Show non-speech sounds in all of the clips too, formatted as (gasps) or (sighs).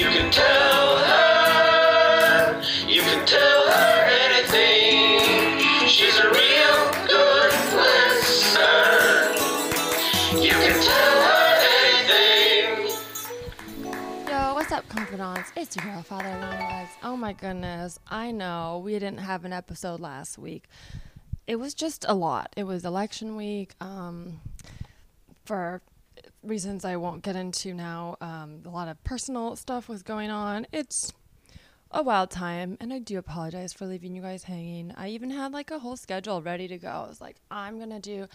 You can tell her, you can tell her anything. She's a real good listener. You can tell her anything. Yo, what's up, confidants? It's your girl, Father Longlegs. Oh my goodness, I know we didn't have an episode last week. It was just a lot. It was election week. Um, for reasons I won't get into now, um, a lot of personal stuff was going on. It's a wild time, and I do apologize for leaving you guys hanging. I even had like a whole schedule ready to go. I was like, I'm gonna do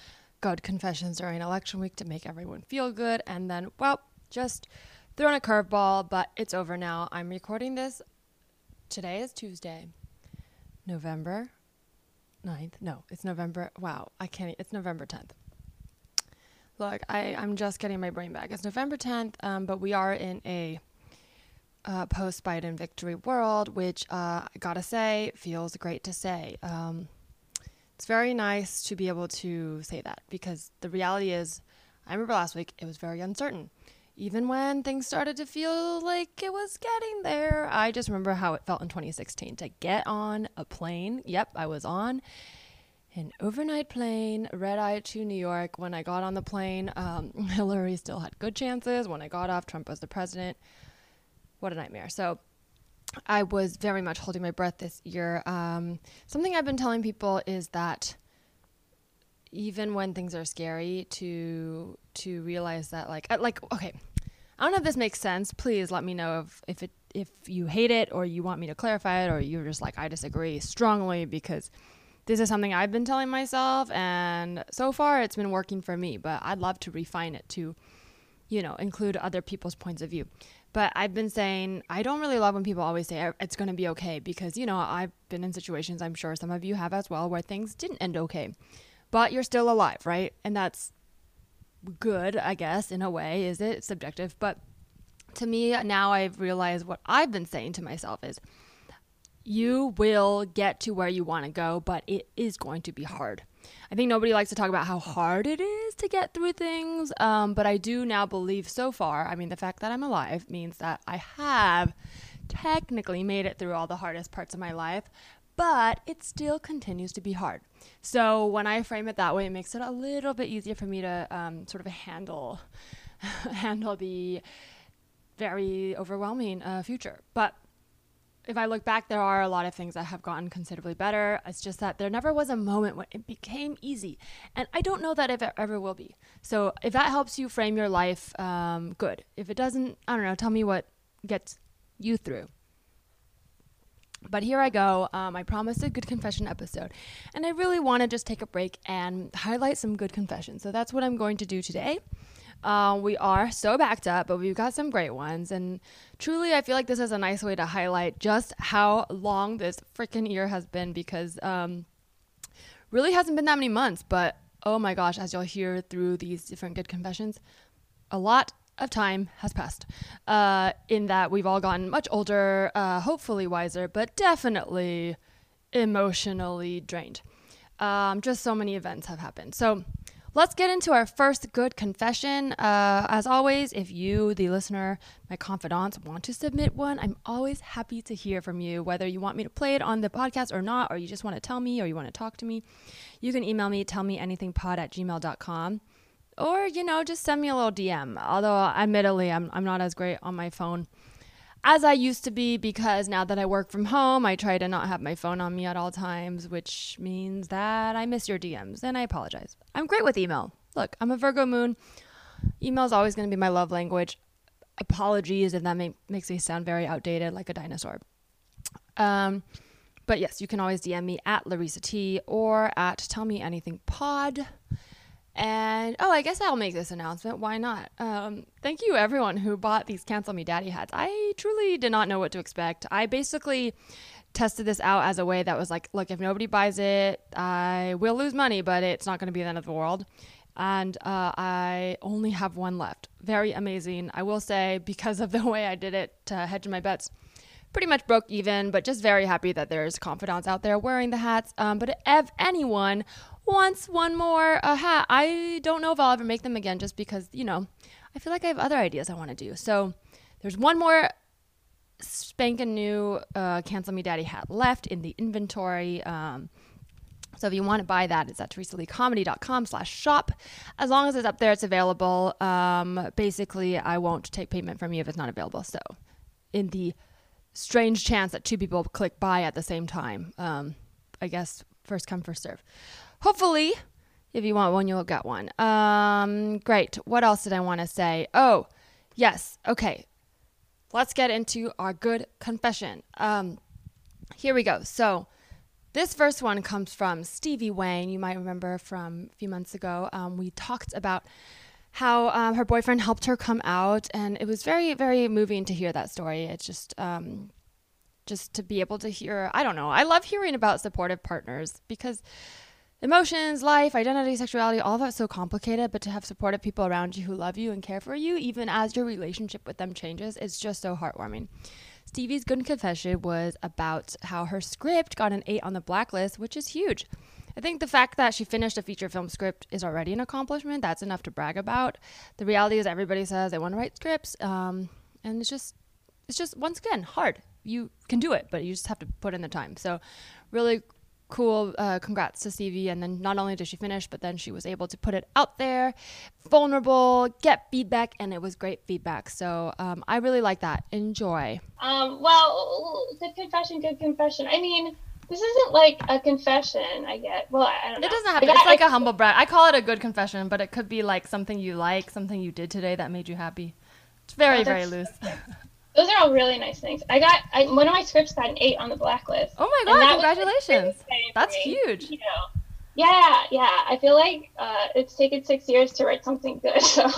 good confessions during election week to make everyone feel good, and then, well, just thrown a curveball, but it's over now. I'm recording this. Today is Tuesday, November 9th. No, it's November. Wow, I can't. It's November 10th. Look, I, I'm just getting my brain back. It's November 10th, um, but we are in a uh, post Biden victory world, which uh, I gotta say feels great to say. Um, it's very nice to be able to say that because the reality is, I remember last week it was very uncertain. Even when things started to feel like it was getting there, I just remember how it felt in 2016 to get on a plane. Yep, I was on an overnight plane, red eye to New York. When I got on the plane, um, (laughs) Hillary still had good chances. When I got off, Trump was the president. What a nightmare. So I was very much holding my breath this year. Um, something I've been telling people is that even when things are scary, to to realize that like uh, like okay, I don't know if this makes sense. Please let me know if if it if you hate it or you want me to clarify it or you're just like I disagree strongly because this is something I've been telling myself and so far it's been working for me, but I'd love to refine it to you know, include other people's points of view. But I've been saying I don't really love when people always say oh, it's going to be okay because, you know, I've been in situations, I'm sure some of you have as well, where things didn't end okay. But you're still alive, right? And that's good, I guess, in a way. Is it subjective? But to me, now I've realized what I've been saying to myself is you will get to where you want to go, but it is going to be hard. I think nobody likes to talk about how hard it is to get through things, um, but I do now believe so far. I mean, the fact that I'm alive means that I have technically made it through all the hardest parts of my life, but it still continues to be hard. So when I frame it that way, it makes it a little bit easier for me to um, sort of handle (laughs) handle the very overwhelming uh, future. But if I look back, there are a lot of things that have gotten considerably better. It's just that there never was a moment when it became easy. And I don't know that if it ever will be. So if that helps you frame your life, um, good. If it doesn't, I don't know, tell me what gets you through. But here I go. Um, I promised a good confession episode. And I really want to just take a break and highlight some good confessions. So that's what I'm going to do today. Uh, we are so backed up, but we've got some great ones. And truly, I feel like this is a nice way to highlight just how long this freaking year has been because um, really hasn't been that many months. But oh my gosh, as you'll hear through these different good confessions, a lot of time has passed. Uh, in that we've all gotten much older, uh, hopefully wiser, but definitely emotionally drained. Um, just so many events have happened. So let's get into our first good confession. Uh, as always, if you, the listener, my confidants, want to submit one, I'm always happy to hear from you. Whether you want me to play it on the podcast or not, or you just want to tell me or you want to talk to me, you can email me, tellmeanythingpod at gmail.com. Or, you know, just send me a little DM. Although, admittedly, I'm, I'm not as great on my phone as I used to be because now that I work from home, I try to not have my phone on me at all times, which means that I miss your DMs and I apologize. I'm great with email. Look, I'm a Virgo moon. Email is always going to be my love language. Apologies if that may, makes me sound very outdated like a dinosaur. Um, but yes, you can always DM me at Larissa T or at Tell Me Anything Pod. And oh, I guess I'll make this announcement. Why not? Um, thank you, everyone who bought these Cancel Me Daddy hats. I truly did not know what to expect. I basically tested this out as a way that was like, look, if nobody buys it, I will lose money, but it's not going to be the end of the world. And uh, I only have one left. Very amazing. I will say, because of the way I did it to hedge my bets, pretty much broke even, but just very happy that there's confidants out there wearing the hats. Um, but if anyone wants one more uh, hat, I don't know if I'll ever make them again just because, you know, I feel like I have other ideas I want to do. So there's one more spanking new uh, Cancel Me Daddy hat left in the inventory. Um, so if you want to buy that, it's at teresaleecomedy.com slash shop. As long as it's up there, it's available. Um, basically, I won't take payment from you if it's not available. So in the strange chance that two people click buy at the same time, um, I guess first come, first serve. Hopefully, if you want one, you'll get one. Um, great. What else did I want to say? Oh, yes. Okay. Let's get into our good confession. Um, here we go. So, this first one comes from Stevie Wayne. You might remember from a few months ago. Um, we talked about how um, her boyfriend helped her come out, and it was very, very moving to hear that story. It's just, um, just to be able to hear. I don't know. I love hearing about supportive partners because emotions, life, identity, sexuality, all that's so complicated. But to have supportive people around you who love you and care for you, even as your relationship with them changes, it's just so heartwarming. Stevie's good confession was about how her script got an 8 on the blacklist, which is huge. I think the fact that she finished a feature film script is already an accomplishment. That's enough to brag about. The reality is, everybody says they want to write scripts, um, and it's just, it's just once again hard. You can do it, but you just have to put in the time. So, really cool. Uh, congrats to Stevie. And then not only did she finish, but then she was able to put it out there, vulnerable, get feedback, and it was great feedback. So um, I really like that. Enjoy. Um, well, good confession, good confession. I mean, this isn't like a confession. I get. Well, I don't know. It doesn't have to. Like, It's I- like a humble brag. I call it a good confession, but it could be like something you like, something you did today that made you happy. It's very, very loose. (laughs) Those are all really nice things. I got I, one of my scripts got an eight on the blacklist. Oh my god! that was, like, really Congratulations. That's me, huge. You know. Yeah, yeah. I feel like uh, it's taken six years to write something good. (laughs) So.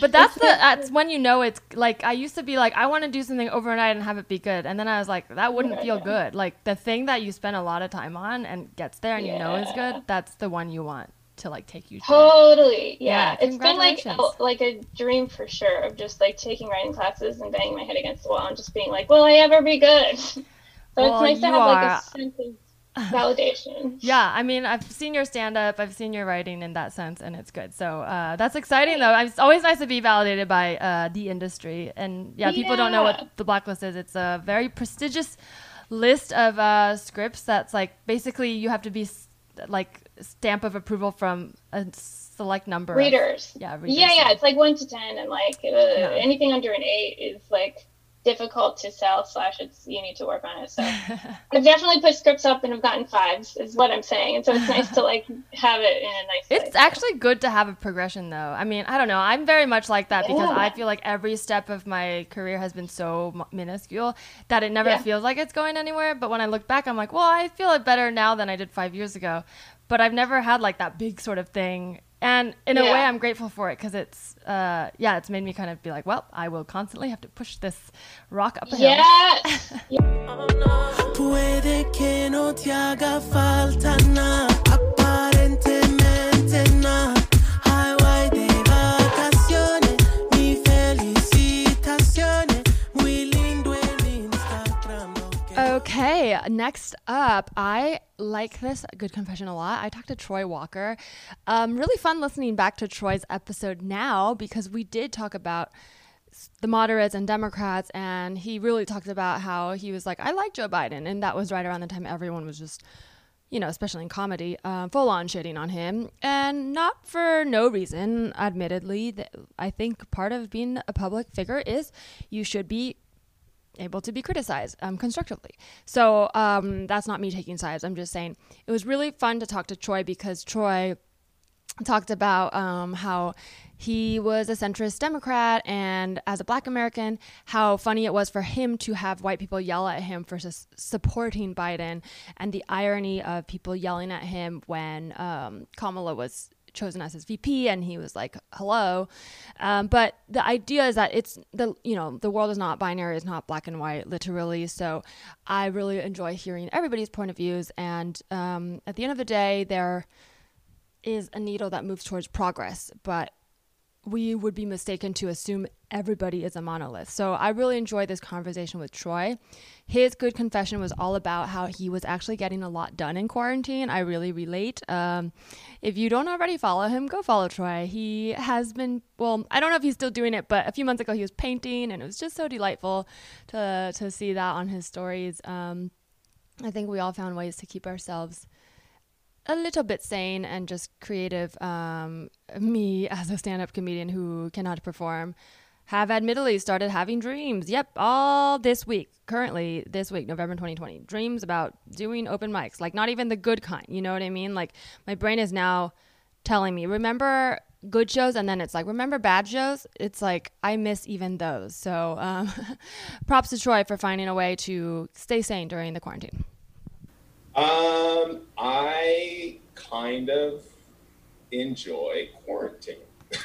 But that's the that's when you know it's like I used to be like I want to do something overnight and have it be good, and then I was like that wouldn't Yeah, feel yeah. good. Like the thing that you spend a lot of time on and gets there and you know is good. That's the one you want to like take you. Totally. Yeah, Yeah. it's been like a, like a dream for sure of just like taking writing classes and banging my head against the wall and just being like, will I ever be good? (laughs) So Well, it's nice to have like a sense of (laughs) validation. Yeah, I mean, I've seen your stand up, I've seen your writing in that sense, and it's good. So uh, that's exciting, though. It's always nice to be validated by uh, the industry. And yeah, people don't know what the blacklist is. It's a very prestigious list of uh, scripts that's like basically you have to be like stamp of approval from a select number of- Readers. yeah, readers. Yeah, yeah. It's like one to ten, and like uh, anything under an eight is like difficult to sell. Slash, it's you need to work on it. So (laughs) I've definitely put scripts up and have gotten fives, is what I'm saying. And so it's nice to like (laughs) have it in a nice. It's way. actually good to have a progression, though. I mean, I don't know. I'm very much like that because Yeah. I feel like every step of my career has been so m- minuscule that it never Yeah. feels like it's going anywhere. But when I look back, I'm like, well, I feel it better now than I did five years ago. But I've never had like that big sort of thing. And in a way, I'm grateful for it because it's, uh, yeah, it's made me kind of be like, well, I will constantly have to push this rock up a hill. Yes. (laughs) Puede next up, I like this good confession a lot. I talked to Troy Walker. Um, really fun listening back to Troy's episode now because we did talk about the moderates and Democrats, and he really talked about how he was like, I like Joe Biden. And that was right around the time everyone was just, you know, especially in comedy, uh, full on shitting on him. And not for no reason, admittedly. I think part of being a public figure is you should be able to be criticized um, constructively. So um, that's not me taking sides. I'm just saying it was really fun to talk to Troy because Troy talked about um, how he was a centrist Democrat and as a black American, how funny it was for him to have white people yell at him for sus- supporting Biden and the irony of people yelling at him when um, Kamala was chosen as his VP and he was like hello. Um, but the idea is that it's the you know the world is not binary it's not black and white literally. So I really enjoy hearing everybody's point of views and um, at the end of the day there is a needle that moves towards progress but we would be mistaken to assume everybody is a monolith. So I really enjoyed this conversation with Troy. His good confession was all about how he was actually getting a lot done in quarantine. I really relate. Um, if you don't already follow him, go follow Troy. He has been, well, I don't know if he's still doing it, but a few months ago he was painting and it was just so delightful to, to see that on his stories. Um, I think we all found ways to keep ourselves a little bit sane and just creative. Um, me, (laughs) as a stand up comedian who cannot perform, have admittedly started having dreams. Yep, all this week, currently this week, November 2020. Dreams about doing open mics, like not even the good kind. You know what I mean? Like my brain is now telling me, remember good shows and then it's like remember bad shows it's like i miss even those so um, (laughs) props to troy for finding a way to stay sane during the quarantine Um, I kind of enjoy quarantine.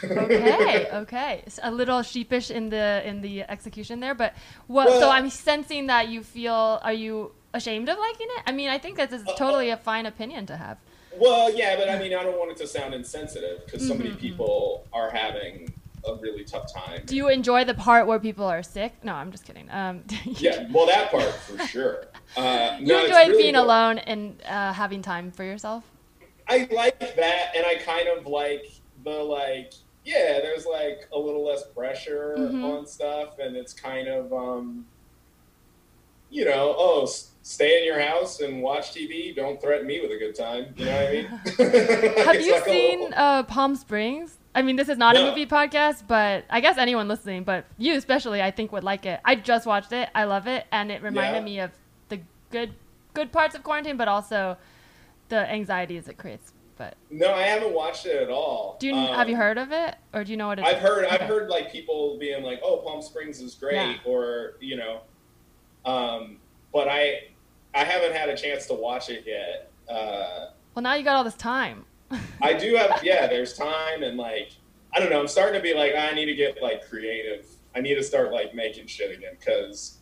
okay (laughs) okay. It's a little sheepish in the in the execution there but what so i'm sensing that you feel are you ashamed of liking it? I mean i think that's Uh, totally a fine opinion to have. Well, yeah, but I mean, I don't want it to sound insensitive because so Mm-hmm, many people are having a really tough time. do you enjoy the part where people are sick no i'm just kidding um (laughs) yeah, well, that part for sure. Uh, (laughs) you no, enjoy really being good. alone and uh, having time for yourself I like that, and I kind of like the like. Yeah, there's like a little less pressure Mhm. on stuff, and it's kind of, um, you know, oh, s- stay in your house and watch TV. Don't threaten me with a good time. You know what I mean? (laughs) Have you like seen little- uh, Palm Springs? I mean, this is not a movie podcast, but I guess anyone listening, but you especially, I think would like it. I just watched it. I love it, and it reminded Yeah. me of the good good parts of quarantine, but also the anxieties it creates. But No, I haven't watched it at all. do you Um, have you heard of it, or do you know what it's? I've heard I've heard like people being like, "Oh, Palm Springs is great," Yeah. or you know, um, but I I haven't had a chance to watch it yet. Uh, Well, now you got all this time. (laughs) I do have yeah. There's time and like I don't know. I'm starting to be like I need to get like creative. I need to start like making shit again because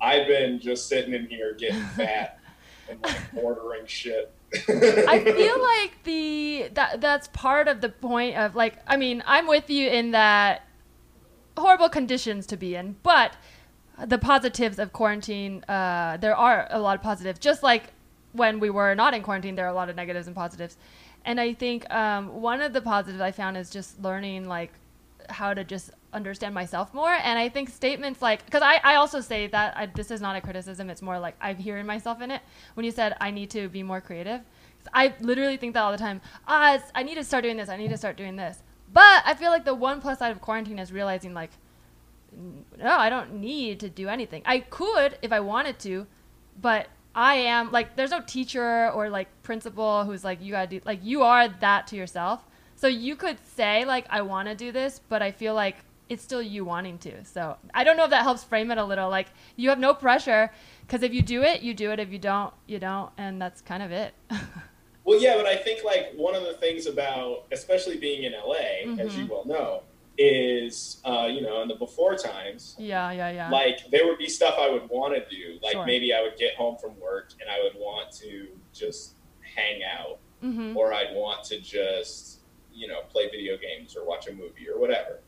I've been just sitting in here getting (laughs) fat and like ordering shit. I (laughs) feel like the that that's part of the point of like I mean I'm with you in that horrible conditions to be in, but the positives of quarantine uh, there are a lot of positives. Just like when we were not in quarantine, there are a lot of negatives and positives. And I think um, one of the positives I found is just learning like how to just understand myself more. And I think statements like, because I, I also say that I, this is not a criticism, it's more like I'm hearing myself in it. When you said, I need to be more creative, I literally think that all the time. Ah, I need to start doing this, I need to start doing this. But I feel like the one plus side of quarantine is realizing, like, no, I don't need to do anything. I could if I wanted to, but I am like, there's no teacher or like principal who's like, you gotta do, like, you are that to yourself. So you could say, like, I wanna do this, but I feel like it's still you wanting to. So I don't know if that helps frame it a little. Like, you have no pressure because if you do it, you do it. If you don't, you don't. And that's kind of it. Well, yeah, but I think like one of the things about, especially being in LA, as Mm-hmm. you well know, is uh, you know in the before times, yeah, yeah, yeah. like there would be stuff I would want to do. Like Sure. maybe I would get home from work and I would want to just hang out, mm-hmm. or I'd want to just you know play video games or watch a movie or whatever.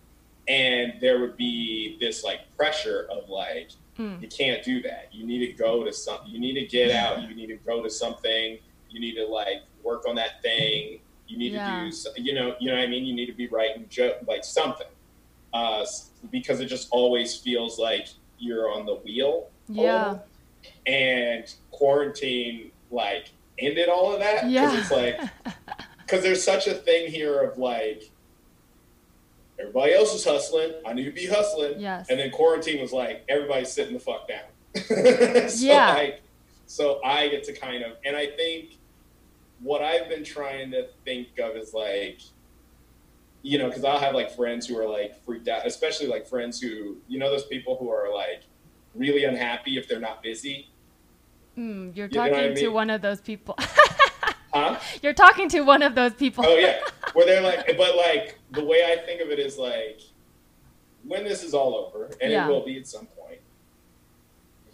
And there would be this like pressure of like Mm. you can't do that. You need to go to some. You need to get out. You need to go to something. You need to like work on that thing. You need Yeah. to do. You know. You know what I mean. You need to be writing joke like something, uh, because it just always feels like you're on the wheel. Yeah. And quarantine like ended all of that. 'cause Yeah. It's like (laughs) because there's such a thing here of like everybody else is hustling. I need to be hustling. Yes. And then quarantine was like everybody's sitting the fuck down. (laughs) so Yeah. Like, so I get to kind of, and I think what I've been trying to think of is like, you know, because I'll have like friends who are like freaked out, especially like friends who, you know, those people who are like really unhappy if they're not busy. Mm, you're You talking I to one of those people. Huh? (laughs) you're talking to one of those people. Oh yeah, (laughs) where they're like, but like the way I think of it is like, when this is all over, and Yeah. it will be at some point,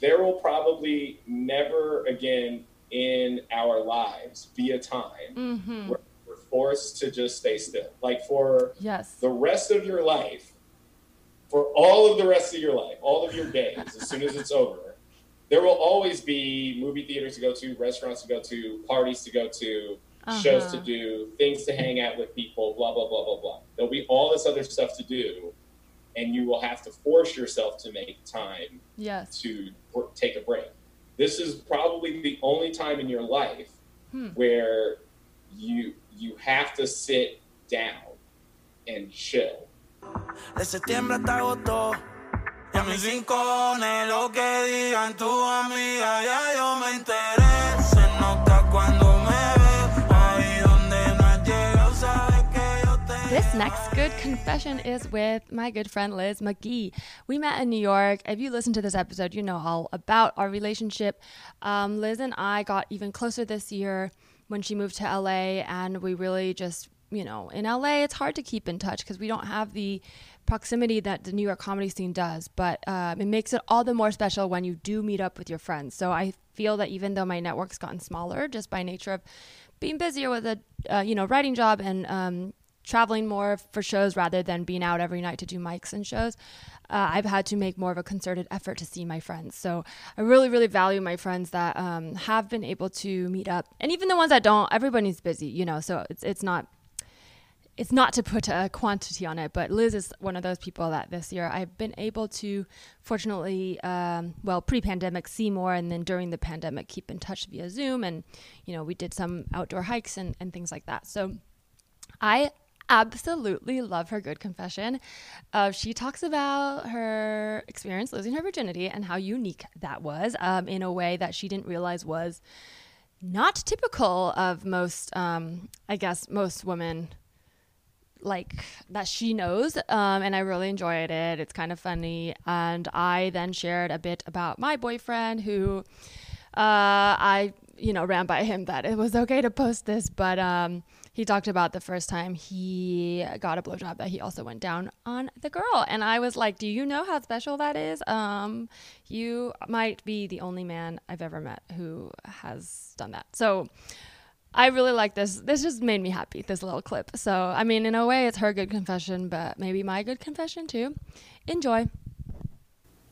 there will probably never again in our lives via time Mm-hmm. where we're forced to just stay still. Like for Yes. the rest of your life, for all of the rest of your life, all of your days, as soon as it's over, there will always be movie theaters to go to, restaurants to go to, parties to go to, shows to Uh-huh. do, things to hang out with people, blah, blah, blah, blah, blah. There'll be all this other stuff to do, and you will have to force yourself to make time Yes. to take a break. This is probably the only time in your life Hmm. where you you have to sit down and chill. De septiembre hasta agosto. Y a mis rincones, lo que digan tu amiga, ya yo me enteré. Next good confession is with my good friend Liz McGee. We met in New York. If you listen to this episode, you know all about our relationship. Um, Liz and I got even closer this year when she moved to LA, and we really just, you know, in LA, it's hard to keep in touch because we don't have the proximity that the New York comedy scene does. But um, it makes it all the more special when you do meet up with your friends. So I feel that even though my network's gotten smaller just by nature of being busier with a uh, you know writing job and um, traveling more for shows rather than being out every night to do mics and shows uh, i've had to make more of a concerted effort to see my friends so i really really value my friends that um, have been able to meet up and even the ones that don't everybody's busy you know so it's, it's not it's not to put a quantity on it, but Liz is one of those people that this year I've been able to, fortunately, um, well, pre-pandemic see more, and then during the pandemic keep in touch via Zoom, and you know we did some outdoor hikes and, and things like that. So I absolutely love her good confession. Uh, she talks about her experience losing her virginity and how unique that was um, in a way that she didn't realize was not typical of most, um, I guess, most women like that she knows um, and i really enjoyed it it's kind of funny and i then shared a bit about my boyfriend who uh, i you know ran by him that it was okay to post this but um, he talked about the first time he got a blowjob that he also went down on the girl and i was like do you know how special that is um, you might be the only man i've ever met who has done that so I really like this. This just made me happy, this little clip. So, I mean, in a way, it's her good confession, but maybe my good confession too. Enjoy.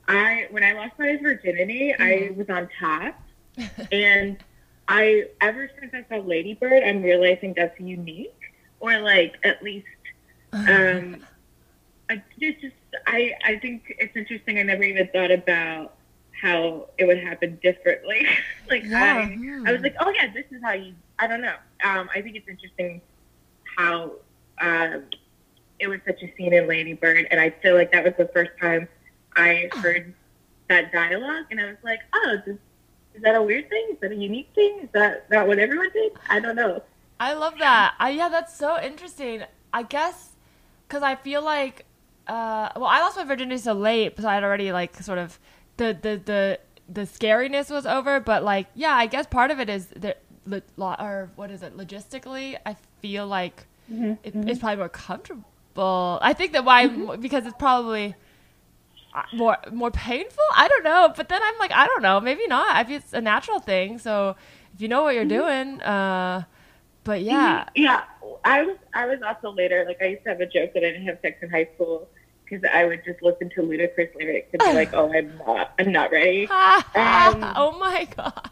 I when I lost my virginity, I was on top, (laughs) and I ever since I saw Lady Bird, I'm realizing that's unique, or like at least, um, I it's just I I think it's interesting. I never even thought about how it would happen differently. (laughs) like Yeah, I hmm. I was like, oh yeah, this is how you. I don't know. Um, I think it's interesting how um, it was such a scene in Lady Bird, and I feel like that was the first time I heard that dialogue, and I was like, oh, is, is that a weird thing? Is that a unique thing? Is that not what everyone did? I don't know. I love that. I, yeah, that's so interesting. I guess because I feel like, uh, well, I lost my virginity so late, so I had already like sort of the the the the scariness was over. But like, yeah, I guess part of it is that or what is it logistically? I feel like mm-hmm, it, mm-hmm. it's probably more comfortable. I think that why mm-hmm. because it's probably more more painful. I don't know, but then I'm like, I don't know, maybe not. I it's a natural thing. So if you know what you're doing, uh, but yeah, Yeah, I was. I was also later. Like I used to have a joke that I didn't have sex in high school because I would just listen to Ludacris lyrics and be like, (sighs) "Oh, I'm not. I'm not ready." (laughs) Um, oh my god.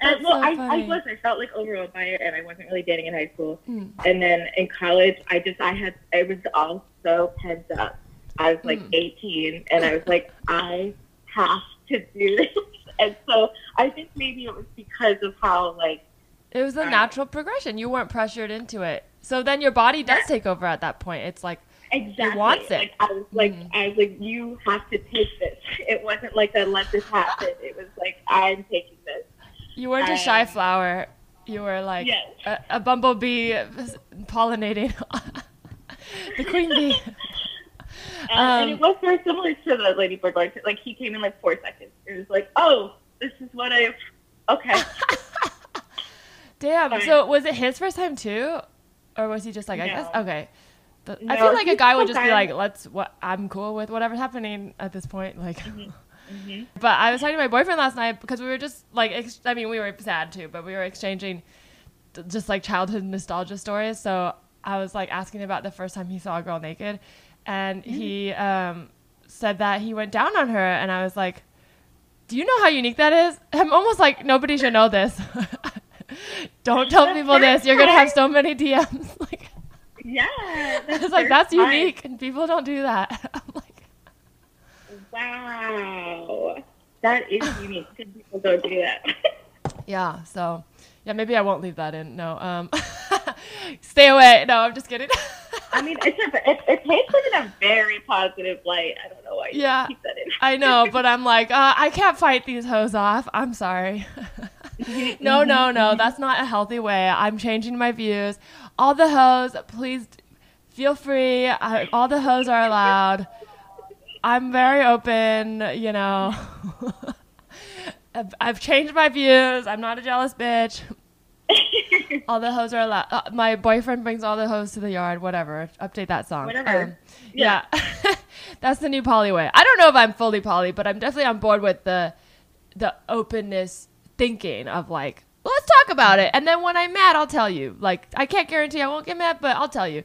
And, well, so I, I was. I felt like overwhelmed by it, and I wasn't really dating in high school. Mm. And then in college, I just I had it was all so pent up. I was like Mm. 18, and I was like, I have to do this. (laughs) And so I think maybe it was because of how like It was a Uh, natural progression. You weren't pressured into it. So then your body does take over at that point. It's like, exactly wants it. Like, I was like Mhm. I was like, you have to take this. (laughs) It wasn't like a let this happen. It was like I'm taking this. you weren't a shy Um, flower. You were like Yes. a, a bumblebee pollinating (laughs) the queen bee. And, and Um, it was very similar to the Lady Bird one. Like he came in like four seconds. It was like, oh, this is what I've. (laughs) Okay. (laughs) Damn. So was it his first time too, or was he just like, I guess, okay. But I feel like a guy would just be like, "Let's what I'm cool with whatever's happening at this point." Like, Mm-hmm. (laughs) but I was talking to my boyfriend last night because we were just like, ex- I mean, we were sad too, but we were exchanging just like childhood nostalgia stories. So I was like asking about the first time he saw a girl naked, and he um, said that he went down on her, and I was like, "Do you know how unique that is?" (laughs) I'm almost like nobody should know this. (laughs) Don't tell people this. You're gonna have so many DMs. (laughs) like, Yeah. I was like, that's unique, and people don't do that. I'm like, Wow. That is unique. People don't do that. yeah. So, yeah, maybe I won't leave that in. No. Um, stay away. No, I'm just kidding. I mean, it's just, it, it paints it in a very positive light. I don't know why you Yeah. keep that in. I know, but I'm like, uh, I can't fight these hoes off. I'm sorry. (laughs) no, no, no. That's not a healthy way. I'm changing my views. All the hoes, please feel free. I, all the hoes are allowed. I'm very open, you know. (laughs) I've, I've changed my views. I'm not a jealous bitch. (laughs) (laughs) all the hoes are allowed. Uh, my boyfriend brings all the hoes to the yard. Whatever. Update that song. Whatever. Um, yeah. (laughs) That's the new poly way. I don't know if I'm fully poly, but I'm definitely on board with the the openness thinking of like, well, let's talk about it. And then when I'm mad, I'll tell you. Like, I can't guarantee I won't get mad, but I'll tell you.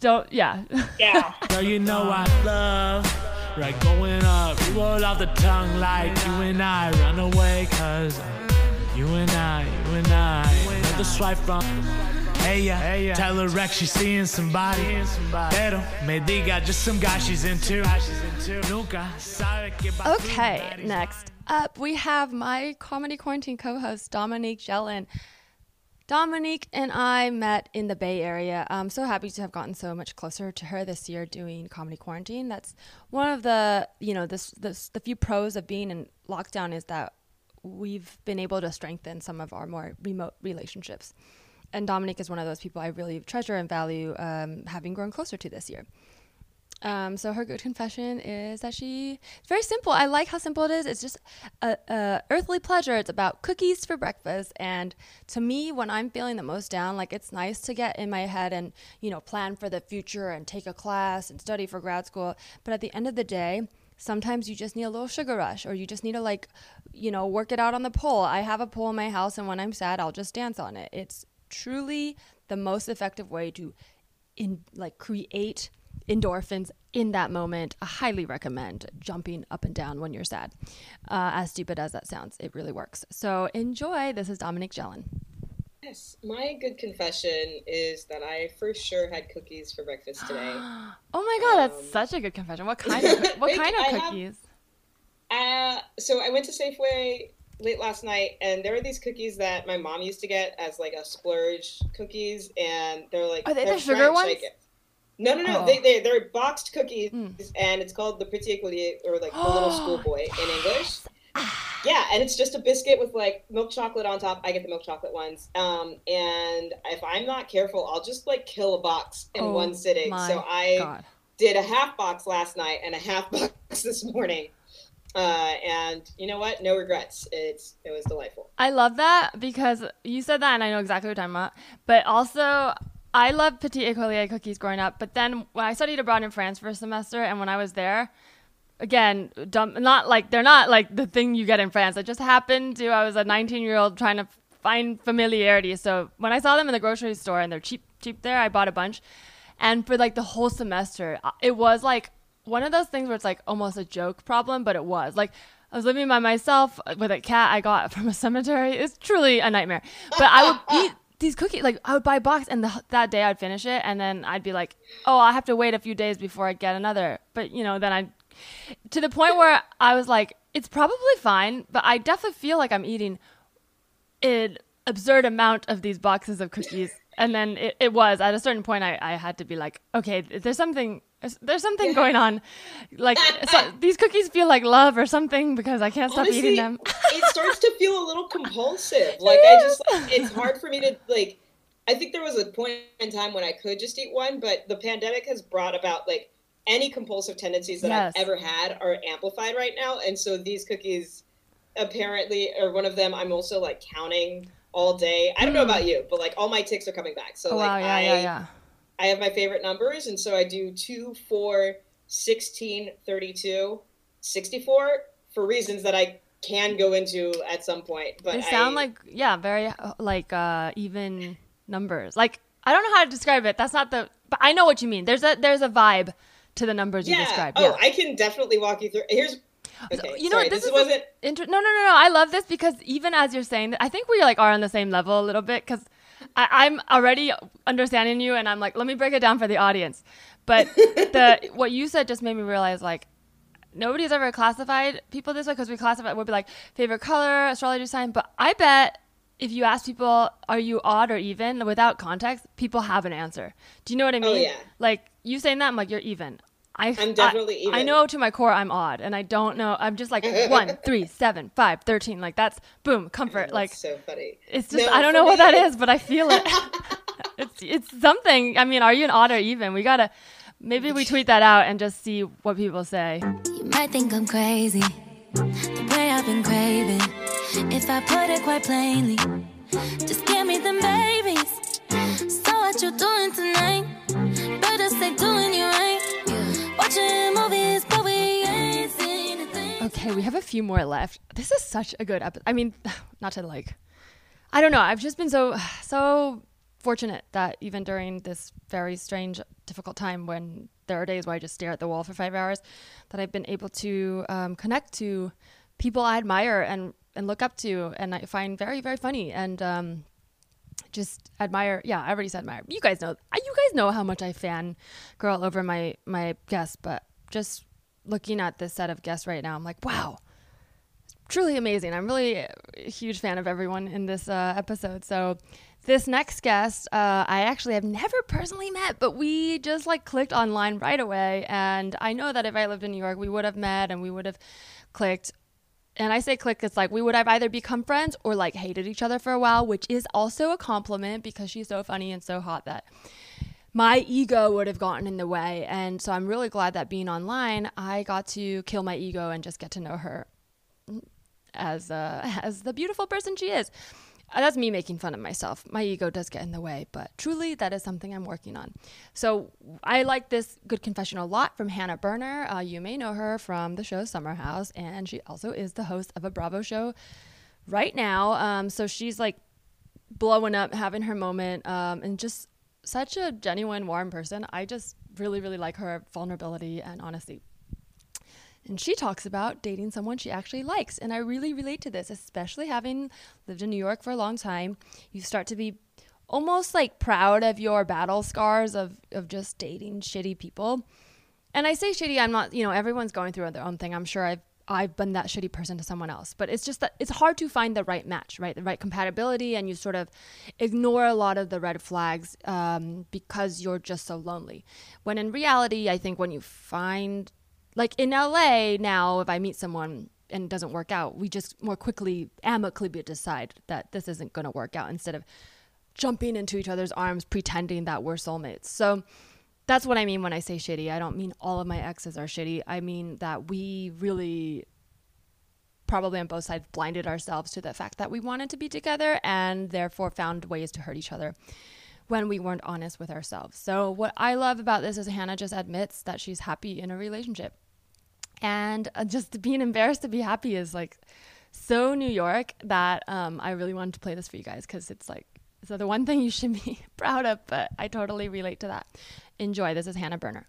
Don't, yeah. Yeah. (laughs) Girl, you know I love right going up. You roll off the tongue like you and I run away, cause you and I, you and I, another swipe from. Hey yeah, hey yeah. Tell her Rex she's seeing somebody. Pero me diga just some guy she's into. Nunca sabe que va a Okay, next up we have my comedy quarantine co-host Dominique Jellin. Dominique and I met in the Bay Area. I'm so happy to have gotten so much closer to her this year doing comedy quarantine. That's one of the you know this this the few pros of being in lockdown is that we've been able to strengthen some of our more remote relationships. And Dominique is one of those people I really treasure and value um, having grown closer to this year. Um, so her good confession is that she it's very simple. I like how simple it is. It's just a, a earthly pleasure. It's about cookies for breakfast. And to me, when I'm feeling the most down, like it's nice to get in my head and you know plan for the future and take a class and study for grad school. But at the end of the day, sometimes you just need a little sugar rush or you just need to like you know work it out on the pole. I have a pole in my house, and when I'm sad, I'll just dance on it. It's truly the most effective way to in like create endorphins in that moment. I highly recommend jumping up and down when you're sad. Uh, as stupid as that sounds, it really works. So enjoy. This is Dominique Jellin. Yes, my good confession is that I for sure had cookies for breakfast today. (gasps) Oh my god, that's Um, such a good confession. What (laughs) kind of what kind of have- cookies? Uh, so I went to Safeway late last night, and there were these cookies that my mom used to get as like a splurge cookies, and they're like Are they they're the sugar French, ones? like- no, no, no. Oh. They they they're boxed cookies, Mm. and it's called the Petit Écolier or like the little (gasps) schoolboy in English. (sighs) Yeah, and it's just a biscuit with like milk chocolate on top. I get the milk chocolate ones. Um, and if I'm not careful, I'll just like kill a box in Oh one sitting. So I God. did a half box last night and a half (laughs) box this morning. Uh, and you know what? No regrets. It's it was delightful. I love that because you said that and I know exactly what you're talking about. But also, I love Petit Écolier cookies growing up. But then when I studied abroad in France for a semester and when I was there, again, dumb, not like they're not like the thing you get in France. It just happened to, I was a 19 year old trying to find familiarity. So when I saw them in the grocery store and they're cheap, cheap there, I bought a bunch. And for like the whole semester, uh, it was like one of those things where it's like almost a joke problem, but it was like I was living by myself with a cat I got (laughs) from a cemetery. It's truly a nightmare. But I would eat (laughs) these cookies, like I would buy a box, and the, that day I'd finish it, and then I'd be like, oh, I have to wait a few days before I get another. But you know, then I, to the point where I was like, it's probably fine, but I definitely feel like I'm eating an absurd amount of these boxes of cookies. And then it, it was at a certain point I, I had to be like, okay, there's something there's something going on. Like so, (laughs) these cookies feel like love or something because I can't stop Honestly, eating them. (laughs) it starts to feel a little compulsive. (laughs) Like I just, it's hard for me to like. I think there was a point in time when I could just eat one, but the pandemic has brought about like any compulsive tendencies that Yes. I've ever had are amplified right now, and so these cookies apparently are one of them. I'm also like counting all day. I don't know about you, but like all my ticks are coming back. So Hmm. Oh, like wow, yeah, I, yeah, yeah. I have my favorite numbers, and so I do 2, 4, 16, 32, 64 for reasons that I can go into at some point. But They sound I- like yeah, very like uh even numbers. Like I don't know how to describe it. That's not the but I know what you mean. There's a there's a vibe to the numbers you yeah. described. Oh, yeah. I can definitely walk you through. Here's okay. you know sorry, what, this, this, is wasn't. inter- no no no no i love this because even as you're saying i think we like are on the same level a little bit because i'm already understanding you and i'm like let me break it down for the audience but (laughs) the what you said just made me realize like nobody's ever classified people this way because we classify we'll be like favorite color astrology sign but i bet if you ask people are you odd or even without context people have an answer do you know what i oh, mean Oh, yeah. like you saying that i'm like you're even I, I'm definitely I, I know to my core I'm odd, and I don't know. I'm just like (laughs) one, three, seven, five, thirteen. Like that's boom, comfort. That's like so funny. it's just No, I don't know what me, that it's- is, but I feel it. (laughs) it's it's something. I mean, are you an odd or even? We gotta maybe we tweet that out and just see what people say. You might think I'm crazy, the way I've been craving. If I put it quite plainly, just give me the babies. So what you doing tonight? Better say doing you right. Watching movies, but we ain't seen a thing. Okay, we have a few more left. This is such a good episode. I mean, (sighs) not to like, I don't know. I've just been so (sighs) so fortunate that even during this very strange, difficult time when there are days where I just stare at the wall for five hours, that I've been able to um, connect to people I admire and and look up to, and I find very very funny and. Um, just admire yeah i already said admire you guys know you guys know how much i fan girl over my my guests but just looking at this set of guests right now i'm like wow truly amazing i'm really a huge fan of everyone in this uh, episode so this next guest uh, i actually have never personally met but we just like clicked online right away and i know that if i lived in new york we would have met and we would have clicked and I say click, it's like we would have either become friends or like hated each other for a while, which is also a compliment because she's so funny and so hot that my ego would have gotten in the way. And so I'm really glad that being online, I got to kill my ego and just get to know her as uh, (laughs) as the beautiful person she is. Uh, That's me making fun of myself. My ego does get in the way, but truly, that is something I'm working on. So, I like this good confession a lot from Hannah Berner. Uh, you may know her from the show Summer House, and she also is the host of a Bravo show right now. Um, so, she's like blowing up, having her moment, um, and just such a genuine, warm person. I just really, really like her vulnerability and honesty. And she talks about dating someone she actually likes. And I really relate to this, especially having lived in New York for a long time. You start to be almost like proud of your battle scars of, of just dating shitty people. And I say shitty, I'm not, you know, everyone's going through their own thing. I'm sure I've I've been that shitty person to someone else. But it's just that it's hard to find the right match, right? The right compatibility, and you sort of ignore a lot of the red flags um, because you're just so lonely. When in reality, I think when you find, like in LA now, if I meet someone and it doesn't work out, we just more quickly, amicably decide that this isn't going to work out instead of jumping into each other's arms pretending that we're soulmates. So that's what I mean when I say shitty. I don't mean all of my exes are shitty. I mean that we really probably on both sides blinded ourselves to the fact that we wanted to be together and therefore found ways to hurt each other when we weren't honest with ourselves. So what I love about this is Hannah just admits that she's happy in a relationship. And uh, just being embarrassed to be happy is like so New York that um, I really wanted to play this for you guys because it's like so the one thing you should be (laughs) proud of, but I totally relate to that. Enjoy. This is Hannah Berner.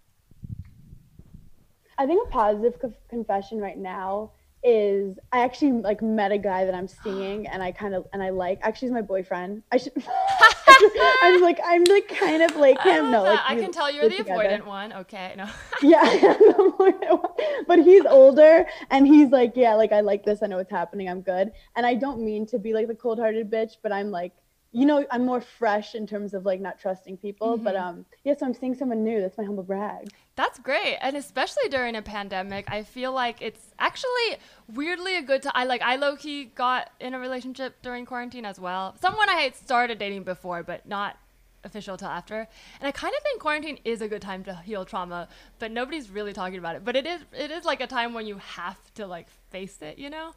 I think a positive co- confession right now is I actually like met a guy that I'm seeing and I kind of and I like actually he's my boyfriend. I should (laughs) (laughs) I'm like I'm like kind of like him. No, like. I can tell you're the together. avoidant one. Okay, no. (laughs) yeah, (laughs) but he's older and he's like, yeah, like I like this. I know what's happening. I'm good. And I don't mean to be like the cold-hearted bitch, but I'm like, you know, I'm more fresh in terms of like not trusting people. But Mm-hmm. um, yeah, so I'm seeing someone new. That's my humble brag. That's great, and especially during a pandemic, I feel like it's actually weirdly a good time. I like I low key got in a relationship during quarantine as well. Someone I had started dating before, but not official till after. And I kind of think quarantine is a good time to heal trauma, but nobody's really talking about it. But it is it is like a time when you have to like face it, you know.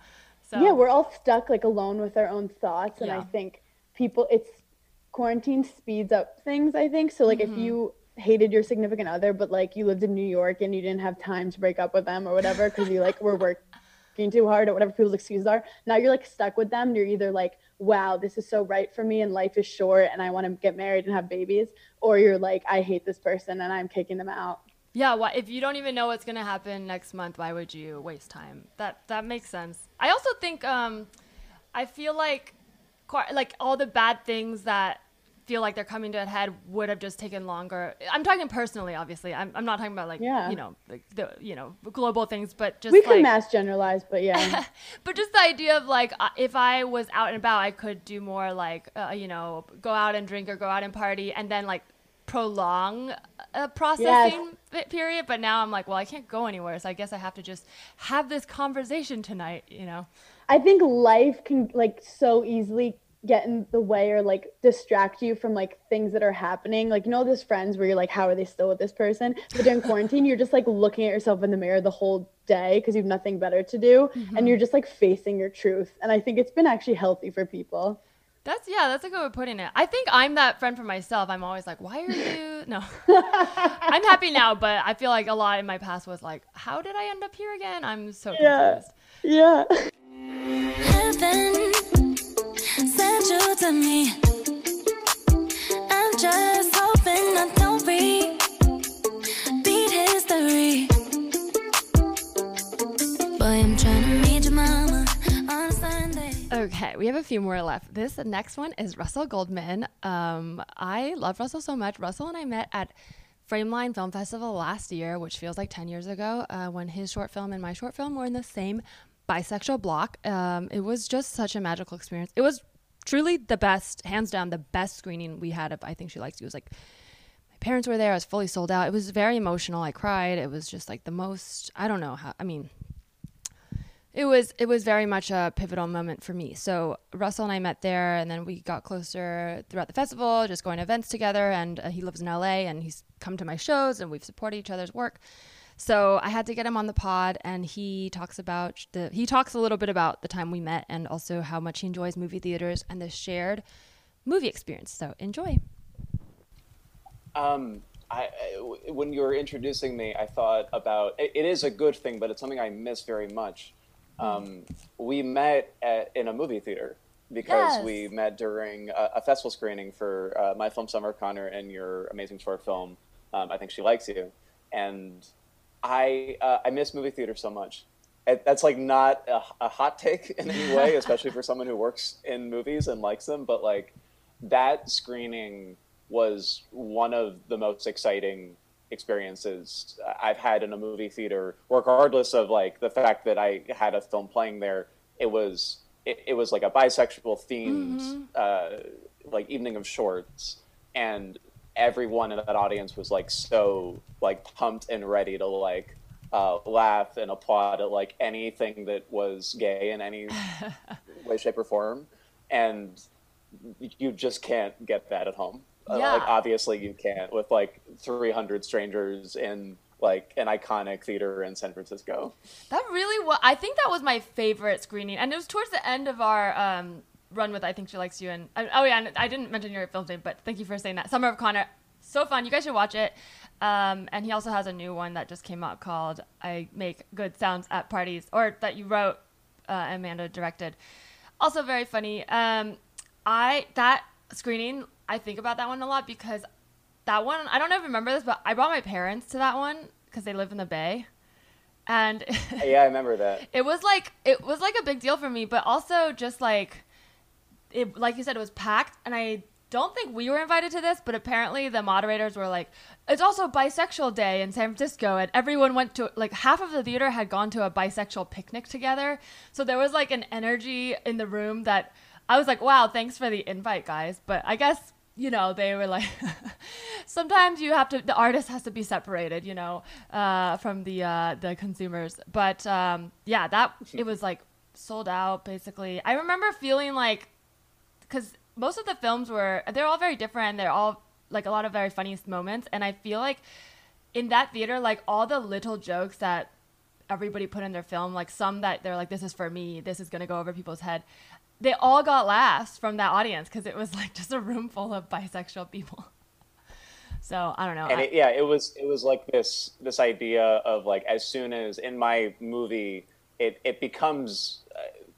So Yeah, we're all stuck like alone with our own thoughts, and I think people, it's quarantine speeds up things. I think so. Like Mm-hmm. if you hated your significant other, but like you lived in New York and you didn't have time to break up with them or whatever because you like were (laughs) working too hard or whatever people's excuses are. Now you're like stuck with them. You're either like, wow, this is so right for me and life is short and I want to get married and have babies, or you're like, I hate this person and I'm kicking them out. Yeah, well, if you don't even know what's gonna happen next month, why would you waste time? That that makes sense. I also think um, I feel like quite like all the bad things that feel like they're coming to a head would have just taken longer. I'm talking personally, obviously. I'm, I'm not talking about like Yeah. you know like the you know global things, but just we can like, mass generalize, but yeah. (laughs) but just the idea of like if I was out and about, I could do more like uh, you know go out and drink or go out and party, and then like prolong a processing pe- period. But now I'm like, well, I can't go anywhere, so I guess I have to just have this conversation tonight. You know? I think life can like so easily get in the way or like distract you from like things that are happening. Like you know those friends where you're like, how are they still with this person? But during quarantine, you're just like looking at yourself in the mirror the whole day because you have nothing better to do, and mm-hmm. you're just like facing your truth. And I think it's been actually healthy for people. That's yeah, that's a good way of putting it. I think I'm that friend for myself. I'm always like, why are you? (laughs) No, I'm happy now, but I feel like a lot in my past was like, how did I end up here again? I'm so Yeah. confused. Yeah. Sent you to me. I'm just hoping I don't history. Boy, I'm trying to meet your mama on Sunday. Okay, we have a few more left. This next one is Russell Goldman. Um, I love Russell so much. Russell and I met at Frameline Film Festival last year, which feels like 10 years ago, uh, when his short film and my short film were in the same bisexual block. Um, it was just such a magical experience. It was truly the best, hands down, the best screening we had of I Think She Likes You. It was like my parents were there. I was fully sold out. It was very emotional. I cried. It was just like the most, I don't know how, I mean, it was it was very much a pivotal moment for me. So Russell and I met there, and then we got closer throughout the festival, just going to events together. And uh, he lives in LA, and he's come to my shows, and we've supported each other's work. So I had to get him on the pod, and he talks about the he talks a little bit about the time we met, and also how much he enjoys movie theaters and the shared movie experience. So enjoy. Um, I, I- when you were introducing me, I thought about it, it is a good thing, but it's something I miss very much. Um, we met at, in a movie theater because Yes. we met during a, a festival screening for uh, my film Summer Connor and your amazing short film. Um, I think she likes you, and I uh, I miss movie theater so much. That's like not a, a hot take in any (laughs) way, especially for someone who works in movies and likes them. But like that screening was one of the most exciting experiences I've had in a movie theater, regardless of like the fact that I had a film playing there. It was it, it was like a bisexual themed uh, like evening of shorts, and everyone in that audience was like so like pumped and ready to like uh, laugh and applaud at like anything that was gay in any (laughs) way, shape, or form, and you just can't get that at home. Uh, Yeah. Like obviously you can't with like 300 strangers in like an iconic theater in San Francisco. That really was. I think that was my favorite screening, and it was towards the end of our um, run with I think she likes you. And uh, oh yeah, and I didn't mention your film name, but thank you for saying that. Summer of Connor, so fun. You guys should watch it. Um, and he also has a new one that just came out called "I Make Good Sounds at Parties," or that you wrote, uh, Amanda directed. Also very funny. Um, I that screening, I think about that one a lot because that one I don't know if you remember this, but I brought my parents to that one because they live in the Bay, and (laughs) yeah, I remember that. it was like it was like a big deal for me, but also just like it like you said, it was packed and I don't think we were invited to this, but apparently the moderators were like, it's also bisexual day in San Francisco, and everyone went to like half of the theater had gone to a bisexual picnic together. So there was like an energy in the room that I was like, wow, thanks for the invite, guys. But I guess you know they were like (laughs) sometimes you have to the artist has to be separated you know uh, from the uh, the consumers but um, yeah that it was like sold out basically i remember feeling like because most of the films were they're all very different they're all like a lot of very funniest moments and i feel like in that theater like all the little jokes that everybody put in their film like some that they're like this is for me this is going to go over people's head they all got laughs from that audience because it was (laughs) like just a room full of bisexual people. (laughs) So i don't know and I- it, yeah, it was it was like this this idea of like as soon as in my movie it it becomes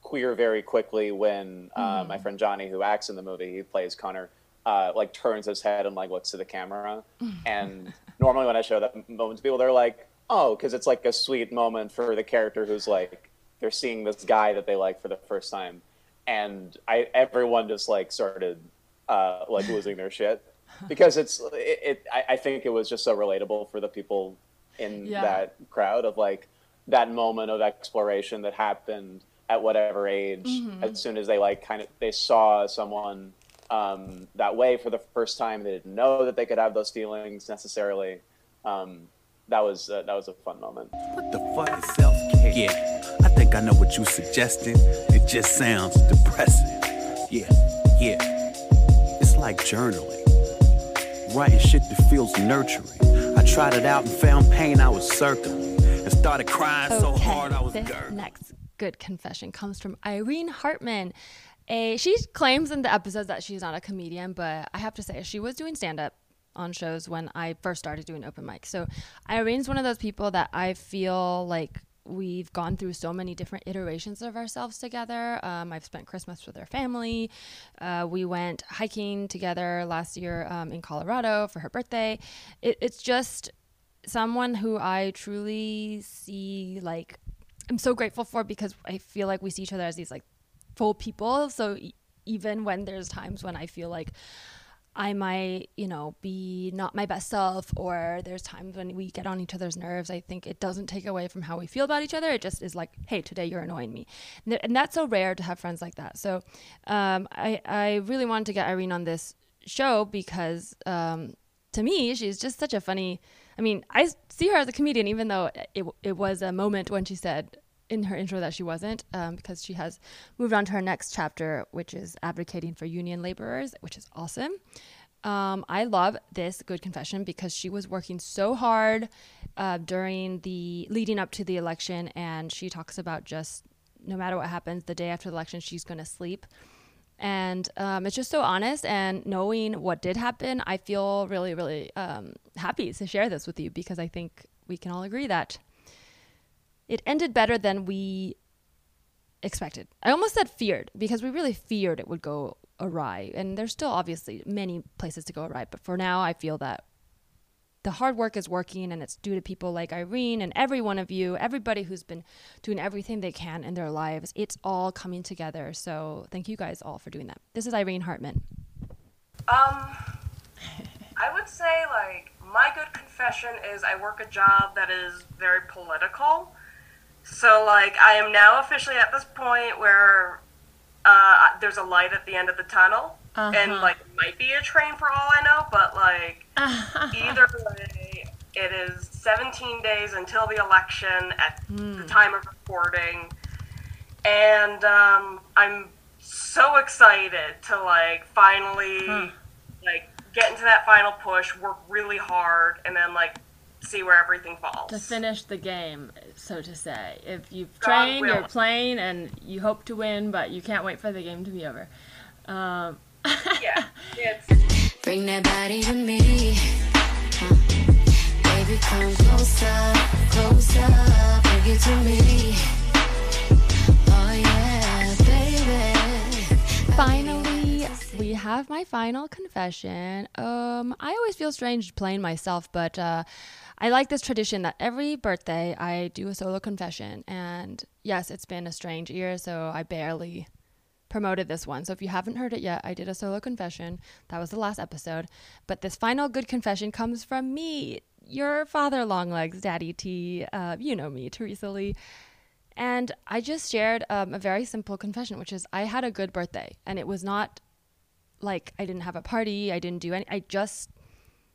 queer very quickly when uh, my friend Johnny, who acts in the movie, he plays Connor, uh, like turns his head and like looks to the camera. (laughs) and normally when I show that moment to people, they're like, "Oh," because it's like a sweet moment for the character who's like they're seeing this guy that they like for the first time, and I everyone just like started uh, like (laughs) losing their shit because it's it, it I, I think it was just so relatable for the people in Yeah. that crowd of like that moment of exploration that happened at whatever age Mm-hmm. as soon as they like kind of they saw someone um, that way for the first time they didn't know that they could have those feelings necessarily um, that was uh, that was a fun moment What the fuck is self care? Yeah, I think I know what you're suggesting. It just sounds depressing. Yeah, yeah. It's like journaling. Writing shit that feels nurturing. I tried it out and found pain I was circling. And started crying so hard I was this gurgling. next good confession comes from Irene Hartman. A, she claims in the episodes that she's not a comedian, but I have to say she was doing stand up on shows when I first started doing open mic. So Irene's one of those people that I feel like we've gone through so many different iterations of ourselves together. Um, I've spent Christmas with her family. Uh, we went hiking together last year um, in Colorado for her birthday. It, it's just someone who I truly see like I'm so grateful for because I feel like we see each other as these like full people. So e- even when there's times when I feel like I might, you know, be not my best self, or there's times when we get on each other's nerves. I think it doesn't take away from how we feel about each other. It just is like, hey, today you're annoying me, and, th- and that's so rare to have friends like that. So, um, I I really wanted to get Irene on this show because um, to me, she's just such a funny. I mean, I see her as a comedian, even though it it was a moment when she said in her intro that she wasn't, um, because she has moved on to her next chapter, which is advocating for union laborers, which is awesome. Um, I love this good confession because she was working so hard uh, during the leading up to the election, and she talks about just no matter what happens, the day after the election, she's going to sleep. And um, it's just so honest. And knowing what did happen, I feel really, really um, happy to share this with you because I think we can all agree that it ended better than we expected. I almost said feared because we really feared it would go awry. And there's still obviously many places to go awry. But for now, I feel that the hard work is working and it's due to people like Irene and every one of you, everybody who's been doing everything they can in their lives. It's all coming together. So thank you guys all for doing that. This is Irene Hartman. Um, I would say like my good confession is I work a job that is very political. So like I am now officially at this point where uh, there's a light at the end of the tunnel, and like it might be a train for all I know, but like (laughs) either way, it is 17 days until the election at the time of recording, and um, I'm so excited to like finally like get into that final push, work really hard, and then like see where everything falls. to finish the game, so to say. If you've trained, you're playing, and you hope to win, but you can't wait for the game to be over. Um, yeah, it's Bring that body to me. Baby, come closer, closer. Bring it to me. Oh yeah, baby. Finally, we have my final confession. Um, I always feel strange playing myself, but uh, I like this tradition that every birthday I do a solo confession. And yes, it's been a strange year, so I barely promoted this one. So if you haven't heard it yet, I did a solo confession. That was the last episode. But this final good confession comes from me, your father, Longlegs, Daddy T. Uh, you know me, Teresa Lee. And I just shared um, a very simple confession, which is I had a good birthday. And it was not like I didn't have a party, I didn't do any, I just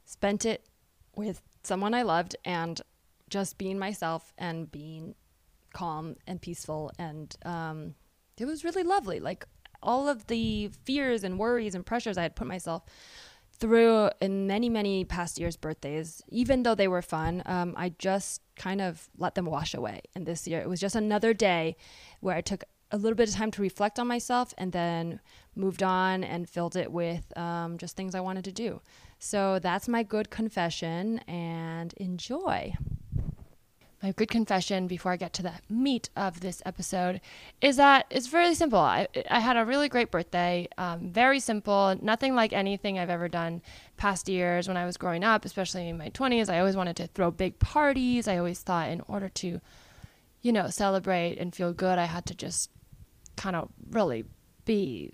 spent it with someone I loved and just being myself and being calm and peaceful. And um, it was really lovely. Like all of the fears and worries and pressures I had put myself through in many, many past years' birthdays, even though they were fun, um, I just kind of let them wash away. And this year, it was just another day where I took a little bit of time to reflect on myself and then moved on and filled it with um, just things I wanted to do. So that's my good confession and enjoy. My good confession before I get to the meat of this episode is that it's really simple. I, I had a really great birthday, um, very simple, nothing like anything I've ever done past years when I was growing up, especially in my 20s. I always wanted to throw big parties. I always thought in order to, you know, celebrate and feel good, I had to just kind of really be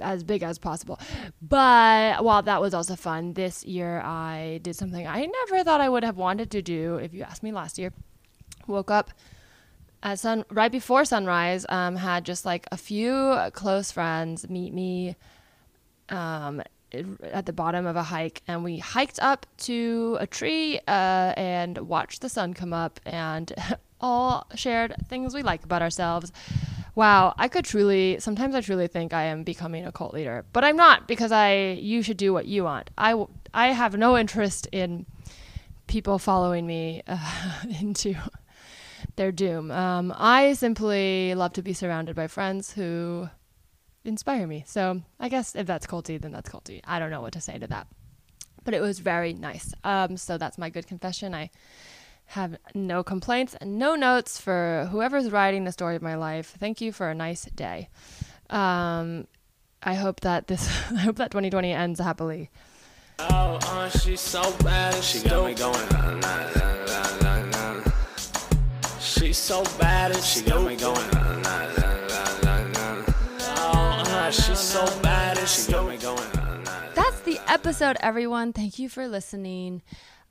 as big as possible. But while that was also fun, this year I did something I never thought I would have wanted to do. If you asked me last year, woke up at sun right before sunrise. Um, had just like a few close friends meet me. Um, at the bottom of a hike and we hiked up to a tree uh, and watched the sun come up and (laughs) all shared things we like about ourselves wow, I could truly, sometimes I truly think I am becoming a cult leader, but I'm not because I, you should do what you want. I, I have no interest in people following me uh, (laughs) into their doom. Um, I simply love to be surrounded by friends who inspire me. So I guess if that's culty, then that's culty. I don't know what to say to that. But it was very nice. Um, so that's my good confession. I have no complaints and no notes for whoever's writing the story of my life. Thank you for a nice day. Um, I hope that this, (laughs) I hope that 2020 ends happily. Oh, uh, she's so bad. She got me going. She's so bad and she got me going. Oh, uh, she's so bad she got me going. That's the episode, everyone. Thank you for listening.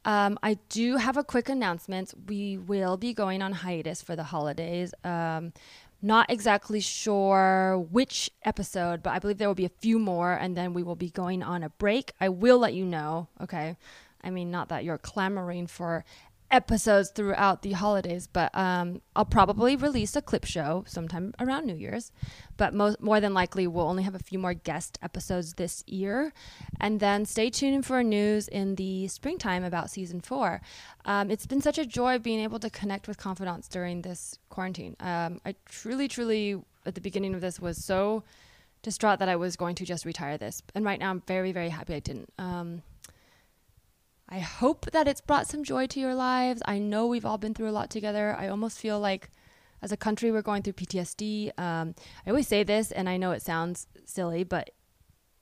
Um, I do have a quick announcement. We will be going on hiatus for the holidays. Um, not exactly sure which episode, but I believe there will be a few more, and then we will be going on a break. I will let you know, okay? I mean, not that you're clamoring for episodes throughout the holidays, but um, I'll probably release a clip show sometime around New Year's. But most, more than likely, we'll only have a few more guest episodes this year. And then stay tuned for news in the springtime about season four. Um, it's been such a joy being able to connect with confidants during this quarantine. Um, I truly, truly, at the beginning of this, was so distraught that I was going to just retire this. And right now, I'm very, very happy I didn't. Um, I hope that it's brought some joy to your lives. I know we've all been through a lot together. I almost feel like as a country we're going through PTSD. Um, I always say this, and I know it sounds silly, but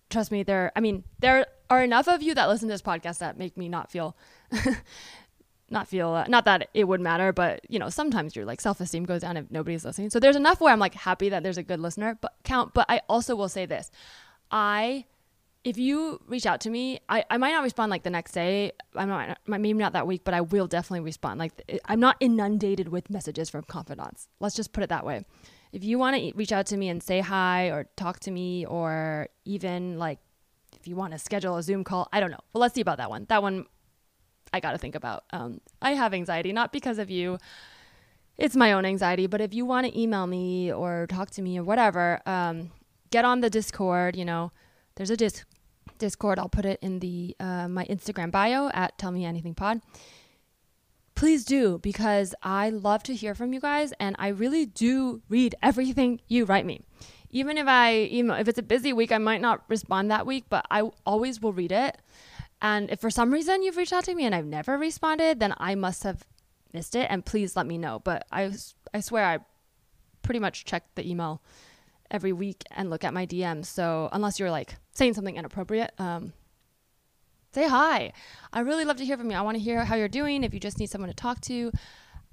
trust me, there. I mean, there are enough of you that listen to this podcast that make me not feel. (laughs) not feel uh, not that it would matter but you know sometimes your like self-esteem goes down if nobody's listening so there's enough where i'm like happy that there's a good listener but count but i also will say this i if you reach out to me, I, I might not respond like the next day. I'm not maybe not that week, but I will definitely respond. Like I'm not inundated with messages from confidants. Let's just put it that way. If you want to reach out to me and say hi or talk to me or even like if you want to schedule a Zoom call, I don't know. Well, let's see about that one. That one I got to think about. Um, I have anxiety not because of you. It's my own anxiety, but if you want to email me or talk to me or whatever, um, get on the Discord, you know. There's a disc Discord. I'll put it in the uh, my Instagram bio at Tell Me Anything Pod. Please do because I love to hear from you guys, and I really do read everything you write me. Even if I, know, if it's a busy week, I might not respond that week, but I always will read it. And if for some reason you've reached out to me and I've never responded, then I must have missed it. And please let me know. But I, I swear I pretty much check the email every week and look at my DMs. So unless you're like saying something inappropriate, um, say hi. I really love to hear from you. I want to hear how you're doing. If you just need someone to talk to,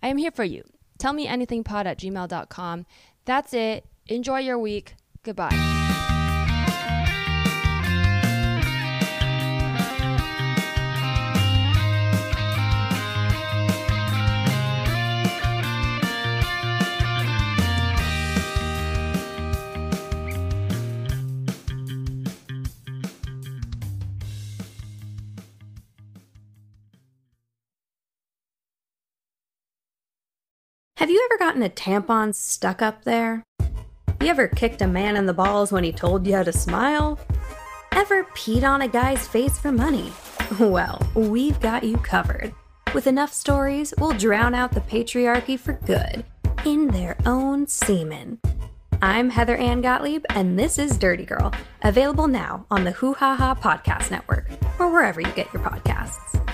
I am here for you. Tell me anything pod at gmail.com. That's it. Enjoy your week. Goodbye. Have you ever gotten a tampon stuck up there? You ever kicked a man in the balls when he told you how to smile? Ever peed on a guy's face for money? (laughs) Well, we've got you covered. With enough stories, we'll drown out the patriarchy for good in their own semen. I'm Heather Ann Gottlieb, and this is Dirty Girl, available now on the Hoo Ha Ha Podcast Network or wherever you get your podcasts.